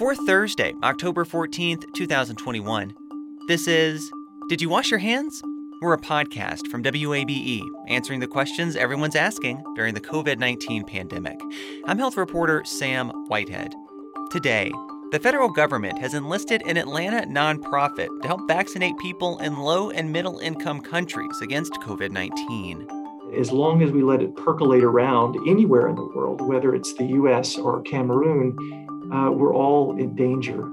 For Thursday, October 14th, 2021, this is Did You Wash Your Hands? We're a podcast from WABE answering the questions everyone's asking during the COVID 19 pandemic. I'm health reporter Sam Whitehead. Today, the federal government has enlisted an Atlanta nonprofit to help vaccinate people in low and middle income countries against COVID 19. As long as we let it percolate around anywhere in the world, whether it's the US or Cameroon, uh, we're all in danger.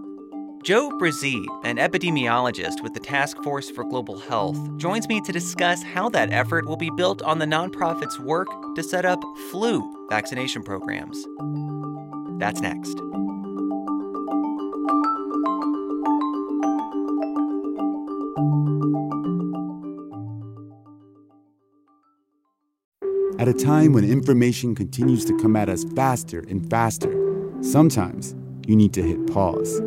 Joe Bresee, an epidemiologist with the Task Force for Global Health, joins me to discuss how that effort will be built on the nonprofit's work to set up flu vaccination programs. That's next. At a time when information continues to come at us faster and faster, sometimes you need to hit pause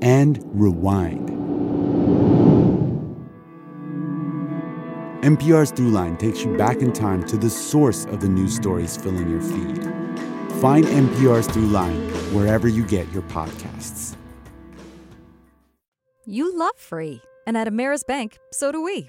and rewind. NPR's Throughline takes you back in time to the source of the news stories filling your feed. Find NPR's Throughline wherever you get your podcasts. You love free, and at Ameris Bank, so do we.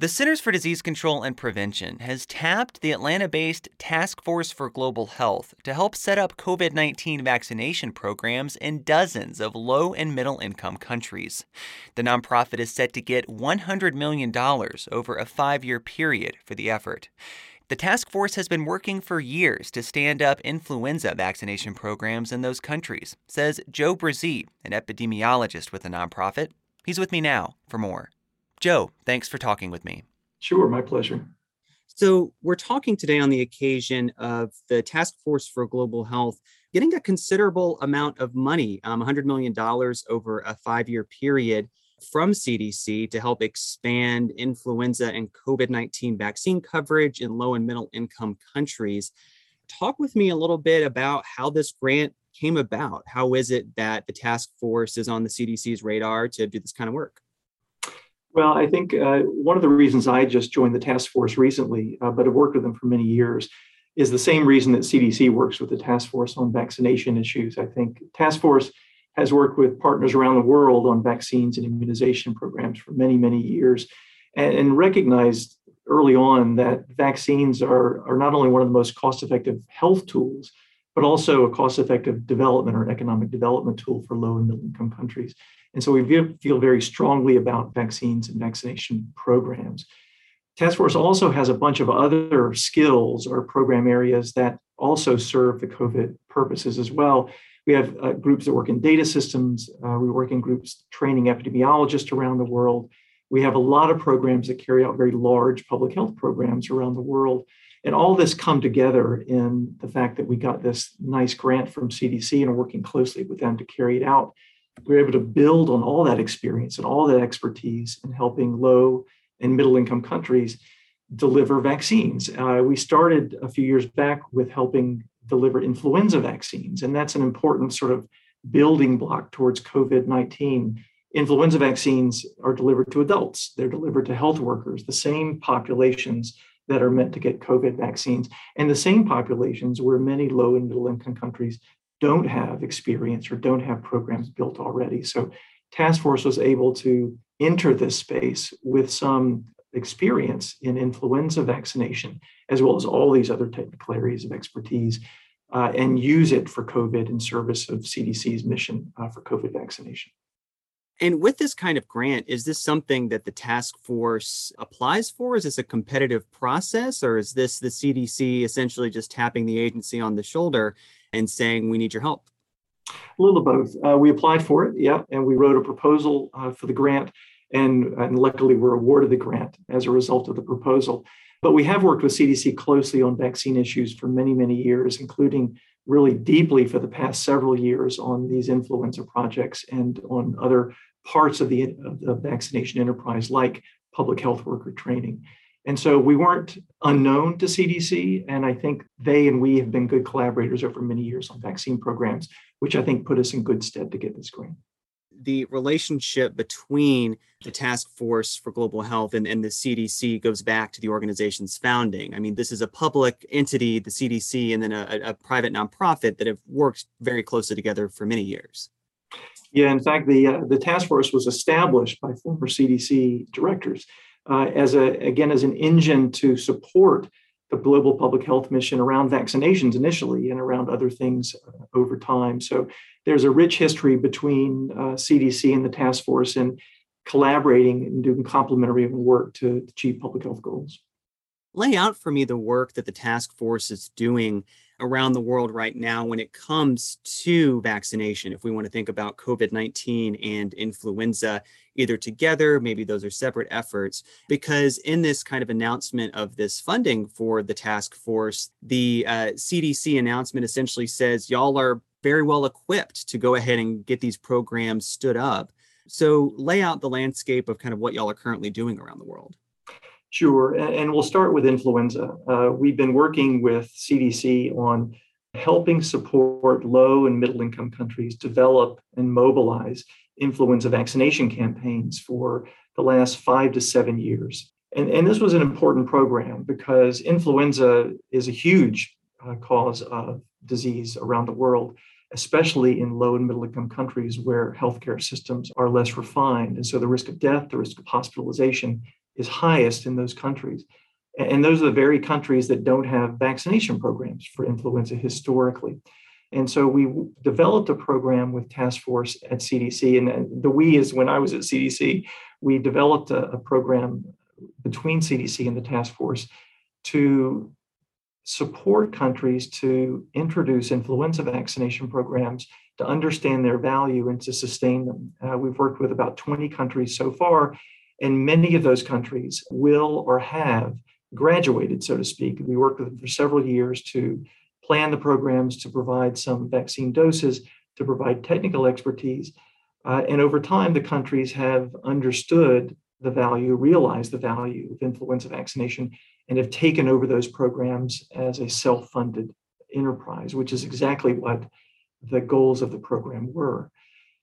The Centers for Disease Control and Prevention has tapped the Atlanta based Task Force for Global Health to help set up COVID 19 vaccination programs in dozens of low and middle income countries. The nonprofit is set to get $100 million over a five year period for the effort. The task force has been working for years to stand up influenza vaccination programs in those countries, says Joe Bresee, an epidemiologist with the nonprofit. He's with me now for more. Joe, thanks for talking with me. Sure, my pleasure. So, we're talking today on the occasion of the Task Force for Global Health getting a considerable amount of money, um, $100 million over a five year period from CDC to help expand influenza and COVID 19 vaccine coverage in low and middle income countries. Talk with me a little bit about how this grant came about. How is it that the task force is on the CDC's radar to do this kind of work? Well, I think uh, one of the reasons I just joined the task force recently, uh, but have worked with them for many years, is the same reason that CDC works with the task force on vaccination issues. I think task force has worked with partners around the world on vaccines and immunization programs for many, many years, and, and recognized early on that vaccines are, are not only one of the most cost-effective health tools, but also a cost-effective development or economic development tool for low and middle-income countries. And so we feel very strongly about vaccines and vaccination programs. Task Force also has a bunch of other skills or program areas that also serve the COVID purposes as well. We have uh, groups that work in data systems. Uh, we work in groups training epidemiologists around the world. We have a lot of programs that carry out very large public health programs around the world. And all this come together in the fact that we got this nice grant from CDC and are working closely with them to carry it out we are able to build on all that experience and all that expertise in helping low and middle income countries deliver vaccines. Uh, we started a few years back with helping deliver influenza vaccines, and that's an important sort of building block towards COVID 19. Influenza vaccines are delivered to adults, they're delivered to health workers, the same populations that are meant to get COVID vaccines, and the same populations where many low and middle income countries don't have experience or don't have programs built already. So task force was able to enter this space with some experience in influenza vaccination, as well as all these other technical areas of expertise. uh, and use it for COVID in service of CDC's mission uh, for COVID vaccination. And with this kind of grant, is this something that the task force applies for? Is this a competitive process, or is this the CDC essentially just tapping the agency on the shoulder and saying, we need your help? A little of both. Uh, we applied for it, yeah, and we wrote a proposal uh, for the grant, and, and luckily we're awarded the grant as a result of the proposal. But we have worked with CDC closely on vaccine issues for many, many years, including really deeply for the past several years on these influenza projects and on other parts of the, of the vaccination enterprise, like public health worker training. And so we weren't unknown to CDC. And I think they and we have been good collaborators over many years on vaccine programs, which I think put us in good stead to get this grant. The relationship between the Task Force for Global Health and, and the CDC goes back to the organization's founding. I mean, this is a public entity, the CDC, and then a, a private nonprofit that have worked very closely together for many years. Yeah, in fact, the uh, the task force was established by former CDC directors uh, as a again as an engine to support the global public health mission around vaccinations initially and around other things uh, over time. So there's a rich history between uh, CDC and the task force and collaborating and doing complementary work to achieve public health goals. Lay out for me the work that the task force is doing around the world right now when it comes to vaccination. If we want to think about COVID 19 and influenza, either together, maybe those are separate efforts, because in this kind of announcement of this funding for the task force, the uh, CDC announcement essentially says, y'all are very well equipped to go ahead and get these programs stood up. So, lay out the landscape of kind of what y'all are currently doing around the world. Sure. And we'll start with influenza. Uh, we've been working with CDC on helping support low and middle income countries develop and mobilize influenza vaccination campaigns for the last five to seven years. And, and this was an important program because influenza is a huge uh, cause of disease around the world, especially in low and middle income countries where healthcare systems are less refined. And so the risk of death, the risk of hospitalization is highest in those countries. And those are the very countries that don't have vaccination programs for influenza historically. And so we developed a program with task force at CDC. And the we is when I was at CDC, we developed a, a program between CDC and the task force to support countries to introduce influenza vaccination programs to understand their value and to sustain them. Uh, we've worked with about 20 countries so far, and many of those countries will or have graduated, so to speak. We worked with them for several years to plan the programs, to provide some vaccine doses, to provide technical expertise. Uh, and over time, the countries have understood the value, realized the value of influenza vaccination, and have taken over those programs as a self funded enterprise, which is exactly what the goals of the program were.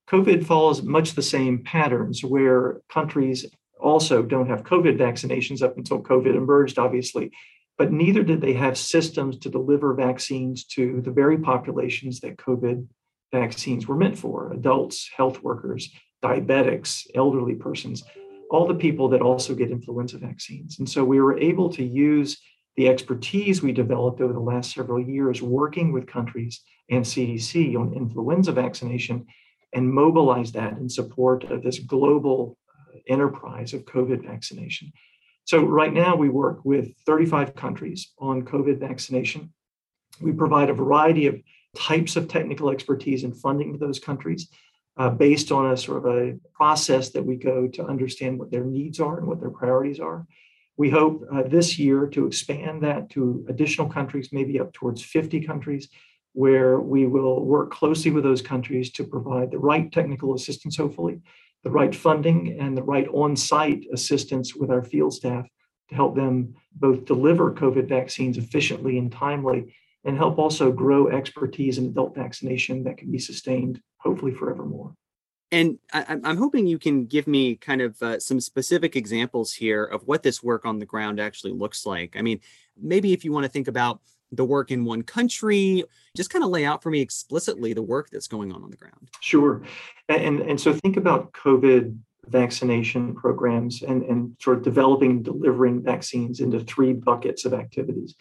COVID follows much the same patterns where countries also don't have COVID vaccinations up until COVID emerged, obviously, but neither did they have systems to deliver vaccines to the very populations that COVID vaccines were meant for adults, health workers, diabetics, elderly persons, all the people that also get influenza vaccines. And so we were able to use the expertise we developed over the last several years working with countries and CDC on influenza vaccination and mobilize that in support of this global enterprise of COVID vaccination. So, right now, we work with 35 countries on COVID vaccination. We provide a variety of types of technical expertise and funding to those countries uh, based on a sort of a process that we go to understand what their needs are and what their priorities are. We hope uh, this year to expand that to additional countries, maybe up towards 50 countries, where we will work closely with those countries to provide the right technical assistance, hopefully, the right funding and the right on site assistance with our field staff to help them both deliver COVID vaccines efficiently and timely and help also grow expertise in adult vaccination that can be sustained, hopefully, forevermore. And I, am hoping you can give me kind of uh, some specific examples here of what this work on the ground actually looks like. I mean, maybe if you want to think about the work in one country just kind of lay out for me explicitly the work that's going on on the ground. Sure. And and so think about covid vaccination programs and and sort of developing delivering vaccines into three buckets of activities.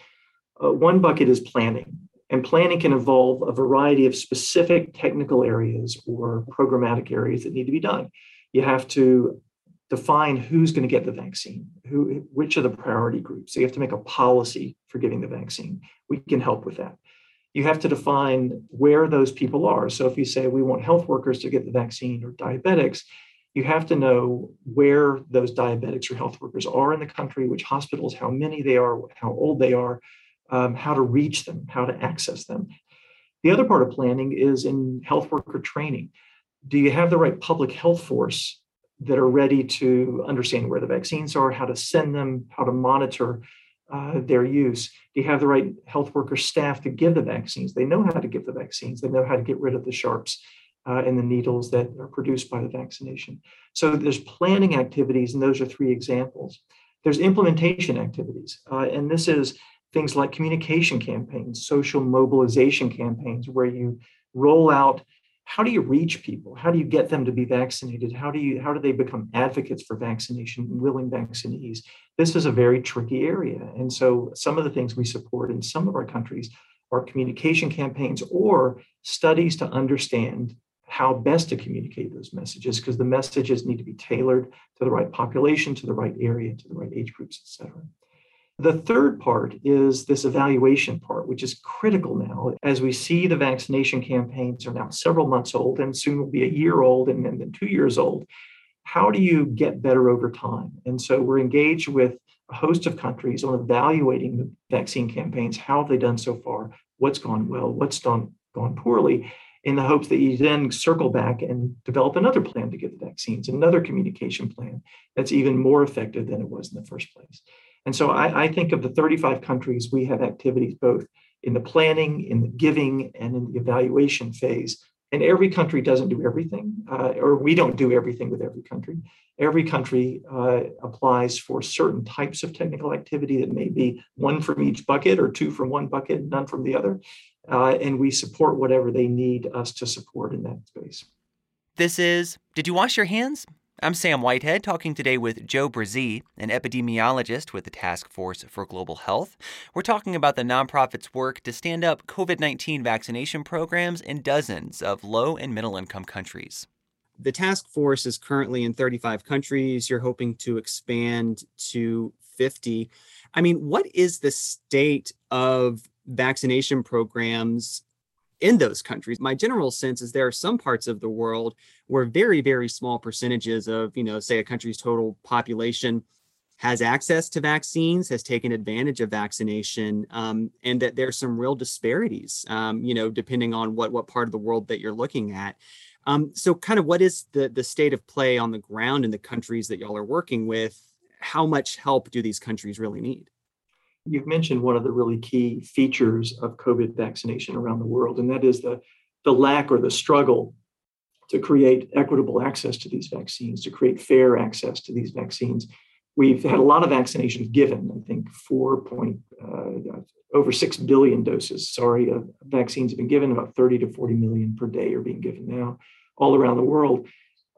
Uh, one bucket is planning And planning can involve a variety of specific technical areas or programmatic areas that need to be done. You have to define who's going to get the vaccine, who, which are the priority groups. So you have to make a policy for giving the vaccine. We can help with that. You have to define where those people are. So if you say we want health workers to get the vaccine or diabetics, you have to know where those diabetics or health workers are in the country, which hospitals, how many they are, how old they are, um, how to reach them, how to access them. The other part of planning is in health worker training. Do you have the right public health force that are ready to understand where the vaccines are, how to send them, how to monitor uh, their use? Do you have the right health worker staff to give the vaccines? They know how to give the vaccines, they know how to get rid of the sharps. Uh, and the needles that are produced by the vaccination. So there's planning activities, and those are three examples. There's implementation activities, uh, and this is things like communication campaigns, social mobilization campaigns, where you roll out how do you reach people? How do you get them to be vaccinated? How do you how do they become advocates for vaccination willing vaccinees? This is a very tricky area. And so some of the things we support in some of our countries are communication campaigns or studies to understand how best to communicate those messages because the messages need to be tailored to the right population to the right area to the right age groups et cetera the third part is this evaluation part, which is critical now as we see the vaccination campaigns are now several months old and soon will be a year old and then two years old. How do you get better over time? And so we're engaged with a host of countries on evaluating the vaccine campaigns. How have they done so far? What's gone well? What's done gone poorly? In the hopes that you then circle back and develop another plan to get the vaccines, another communication plan that's even more effective than it was in the first place. And so I, I, think of the 35 countries, we have activities both in the planning, in the giving, and in the evaluation phase. And every country doesn't do everything, uh, or we don't do everything with every country. Every country uh, applies for certain types of technical activity that may be one from each bucket or two from one bucket, none from the other. Uh, and we support whatever they need us to support in that space. This is Did You Wash Your Hands? I'm Sam Whitehead, talking today with Joe Bresee, an epidemiologist with the Task Force for Global Health. We're talking about the nonprofit's work to stand up COVID 19 vaccination programs in dozens of low and middle income countries. The task force is currently in 35 countries. You're hoping to expand to 50. I mean, what is the state of vaccination programs in those countries. My general sense is there are some parts of the world where very, very small percentages of, you know, say a country's total population has access to vaccines, has taken advantage of vaccination, um, and that there's some real disparities, um, you know, depending on what what part of the world that you're looking at. Um, so, kind of, what is the the state of play on the ground in the countries that y'all are working with? How much help do these countries really need? you've mentioned one of the really key features of COVID vaccination around the world, and that is the, the lack or the struggle to create equitable access to these vaccines, to create fair access to these vaccines. We've had a lot of vaccinations given, I think 4 point, uh, over 6 billion doses, sorry, of vaccines have been given, about 30 to 40 million per day are being given now all around the world.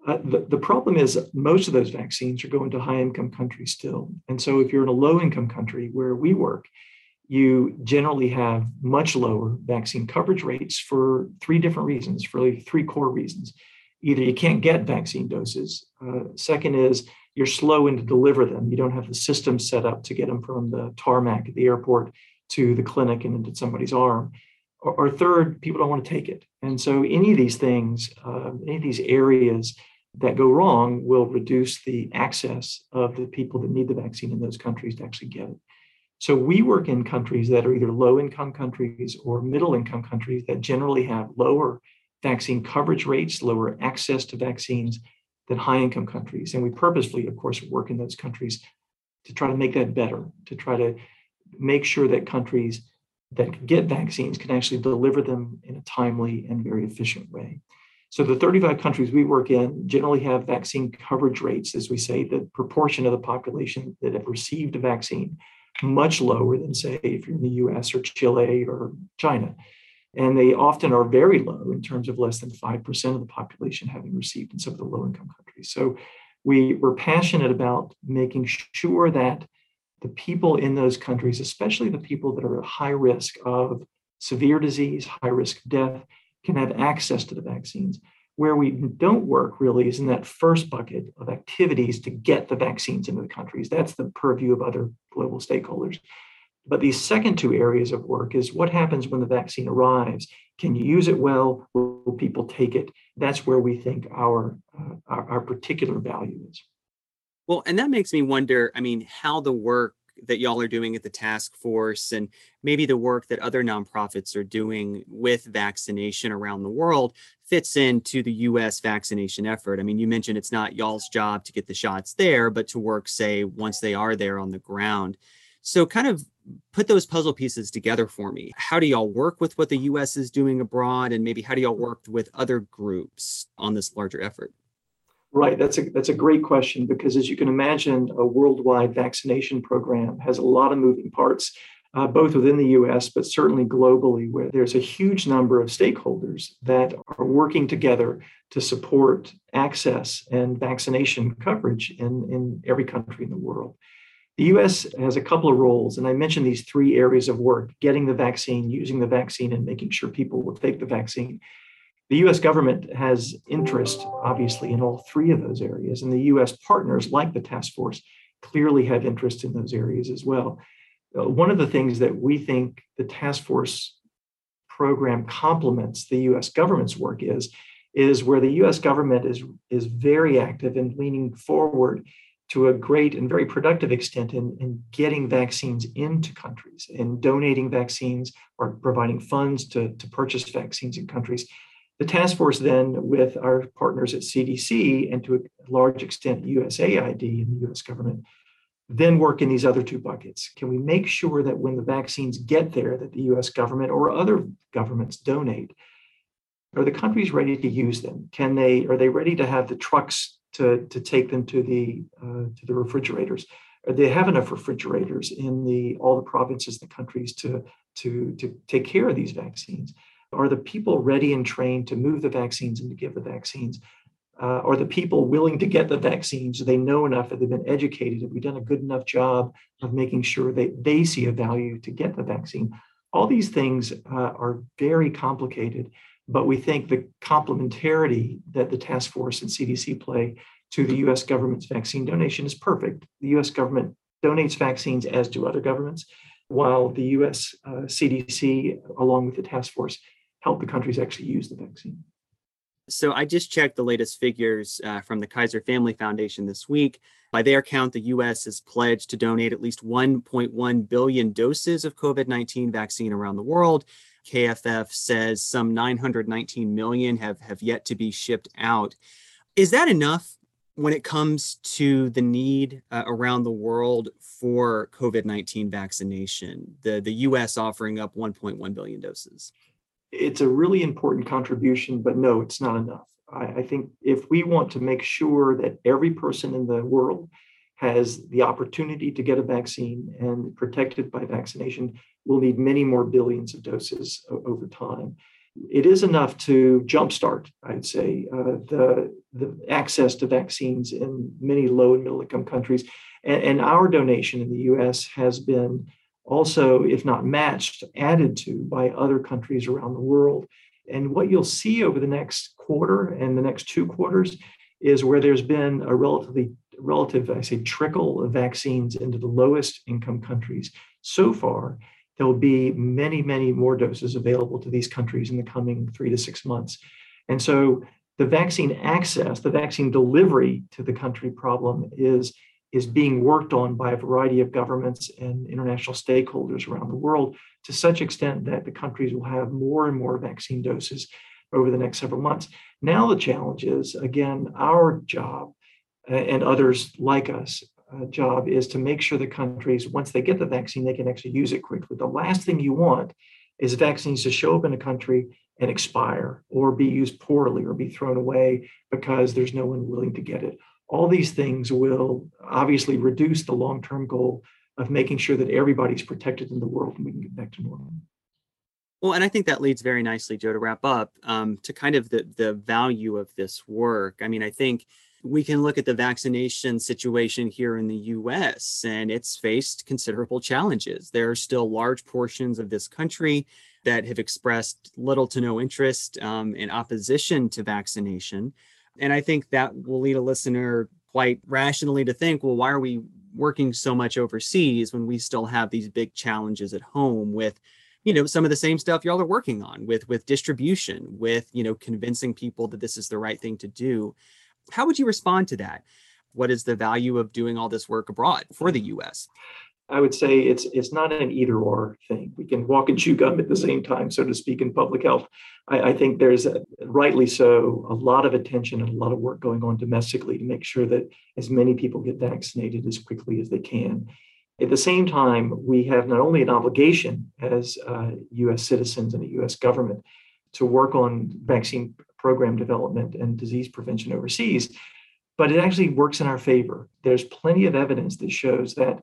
Uh, the, the problem is most of those vaccines are going to high income countries still. And so if you're in a low income country where we work, you generally have much lower vaccine coverage rates for three different reasons, for really three core reasons. Either you can't get vaccine doses. Uh, second is you're slow in to deliver them. You don't have the system set up to get them from the tarmac at the airport to the clinic and into somebody's arm. Or, or third, people don't want to take it. And so any of these things, uh, any of these areas that go wrong will reduce the access of the people that need the vaccine in those countries to actually get it. So we work in countries that are either low income countries or middle income countries that generally have lower vaccine coverage rates, lower access to vaccines than high income countries. And we purposefully, of course, work in those countries to try to make that better, to try to make sure that countries that get vaccines can actually deliver them in a timely and very efficient way. So the 35 countries we work in generally have vaccine coverage rates, as we say, the proportion of the population that have received a vaccine much lower than, say, if you're in the US or Chile or China. And they often are very low in terms of less than 5% of the population having received in some of the low income countries. So we, we're passionate about making sure that the people in those countries, especially the people that are at high risk of severe disease, high risk of death, can have access to the vaccines. Where we don't work really is in that first bucket of activities to get the vaccines into the countries. That's the purview of other global stakeholders. But these second two areas of work is what happens when the vaccine arrives. Can you use it well? Will people take it? That's where we think our, uh, our, our particular value is. Well, and that makes me wonder. I mean, how the work that y'all are doing at the task force and maybe the work that other nonprofits are doing with vaccination around the world fits into the US vaccination effort. I mean, you mentioned it's not y'all's job to get the shots there, but to work, say, once they are there on the ground. So, kind of put those puzzle pieces together for me. How do y'all work with what the US is doing abroad? And maybe how do y'all work with other groups on this larger effort? Right, that's a that's a great question because as you can imagine, a worldwide vaccination program has a lot of moving parts, uh, both within the U.S. but certainly globally, where there's a huge number of stakeholders that are working together to support access and vaccination coverage in in every country in the world. The US has a couple of roles, and I mentioned these three areas of work getting the vaccine, using the vaccine, and making sure people will take the vaccine. The US government has interest, obviously, in all three of those areas, and the US partners, like the task force, clearly have interest in those areas as well. Uh, one of the things that we think the task force program complements the US government's work is, is where the US government is, is very active in leaning forward to a great and very productive extent in, in getting vaccines into countries and donating vaccines or providing funds to, to purchase vaccines in countries the task force then, with our partners at CDC and to a large extent USAID and the US government, then work in these other two buckets. Can we make sure that when the vaccines get there, that the US government or other governments donate, are the countries ready to use them? Can they are they ready to have the trucks to, to take them to the uh, to the refrigerators? They have enough refrigerators in the all the provinces the countries to to to take care of these vaccines? Are the people ready and trained to move the vaccines and to give the vaccines? Uh, are the people willing to get the vaccines? Do they know enough? Have they been educated? Have we done a good enough job of making sure that they see a value to get the vaccine? All these things uh, are very complicated, but we think the complementarity that the task force and CDC play to the US government's vaccine donation is perfect. The US government donates vaccines, as do other governments, while the US uh, CDC, along with the task force, help the countries actually use the vaccine. So I just checked the latest figures uh, from the Kaiser Family Foundation this week. By their count, the U.S. has pledged to donate at least 1.1 billion doses of COVID 19 vaccine around the world. KFF says some 919 million have, have yet to be shipped out. Is that enough when it comes to the need uh, around the world for COVID 19 vaccination? The, the US offering up 1.1 billion doses it's a really important contribution, but no, it's not enough. I, I, think if we want to make sure that every person in the world has the opportunity to get a vaccine and protected by vaccination, we'll need many more billions of doses over time. It is enough to jumpstart, I'd say, uh, the, the access to vaccines in many low and middle income countries. And, and our donation in the US has been also, if not matched, added to by other countries around the world. And what you'll see over the next quarter and the next two quarters is where there's been a relatively relative, I say, trickle of vaccines into the lowest income countries. So far, there will be many, many more doses available to these countries in the coming three to six months. And so the vaccine access, the vaccine delivery to the country problem is is being worked on by a variety of governments and international stakeholders around the world to such extent that the countries will have more and more vaccine doses over the next several months. Now, the challenge is again, our job and others like us. Uh, job is to make sure the countries, once they get the vaccine, they can actually use it quickly. The last thing you want is vaccines to show up in a country and expire or be used poorly or be thrown away because there's no one willing to get it all these things will obviously reduce the long term goal of making sure that everybody's protected in the world and we can get back to normal. Well, and I think that leads very nicely, Joe, to wrap up um, to kind of the, the value of this work. I mean, I think we can look at the vaccination situation here in the US, and it's faced considerable challenges. There are still large portions of this country that have expressed little to no interest um, in opposition to vaccination. And I think that will lead a listener quite rationally to think, well, why are we working so much overseas when we still have these big challenges at home with you know some of the same stuff y'all are working on with with distribution with you know convincing people that this is the right thing to do? How would you respond to that? What is the value of doing all this work abroad for the us I would say it's it's not an either or thing. We can walk and chew gum at the same time, so to speak, in public health. I, I think there's a, rightly so a lot of attention and a lot of work going on domestically to make sure that as many people get vaccinated as quickly as they can. At the same time, we have not only an obligation as uh, U.S. citizens and the U.S. government to work on vaccine program development and disease prevention overseas, but it actually works in our favor. There's plenty of evidence that shows that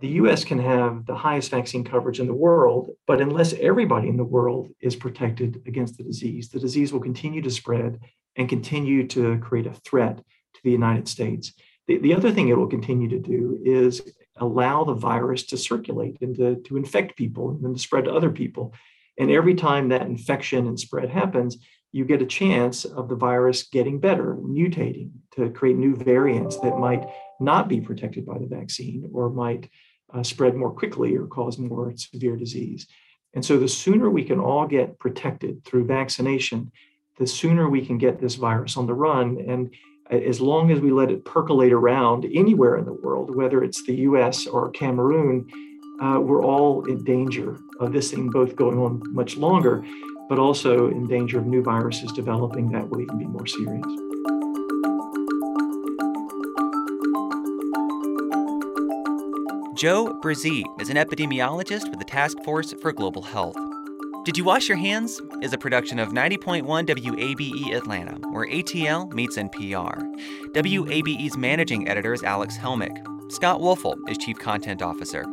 the US can have the highest vaccine coverage in the world, but unless everybody in the world is protected against the disease, the disease will continue to spread and continue to create a threat to the United States. The, the other thing it will continue to do is allow the virus to circulate and to, to infect people and then to spread to other people. And every time that infection and spread happens, you get a chance of the virus getting better, mutating to create new variants that might not be protected by the vaccine or might uh, spread more quickly or cause more severe disease. And so, the sooner we can all get protected through vaccination, the sooner we can get this virus on the run. And as long as we let it percolate around anywhere in the world, whether it's the US or Cameroon, uh, we're all in danger of this thing both going on much longer, but also in danger of new viruses developing that will even be more serious. Joe Bresee is an epidemiologist with the Task Force for Global Health. Did You Wash Your Hands is a production of 90.1 WABE Atlanta, where ATL meets NPR. WABE's managing editor is Alex Helmick. Scott Woelfel is Chief Content Officer.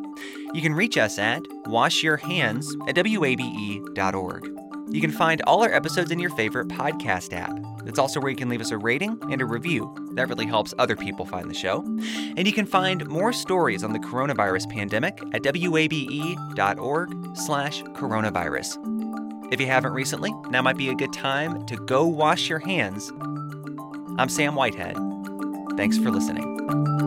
You can reach us at washyourhands at wabe.org. You can find all our episodes in your favorite podcast app. It's also where you can leave us a rating and a review. That really helps other people find the show. And you can find more stories on the coronavirus pandemic at wabe.org slash coronavirus. If you haven't recently, now might be a good time to go wash your hands. I'm Sam Whitehead. Thanks for listening.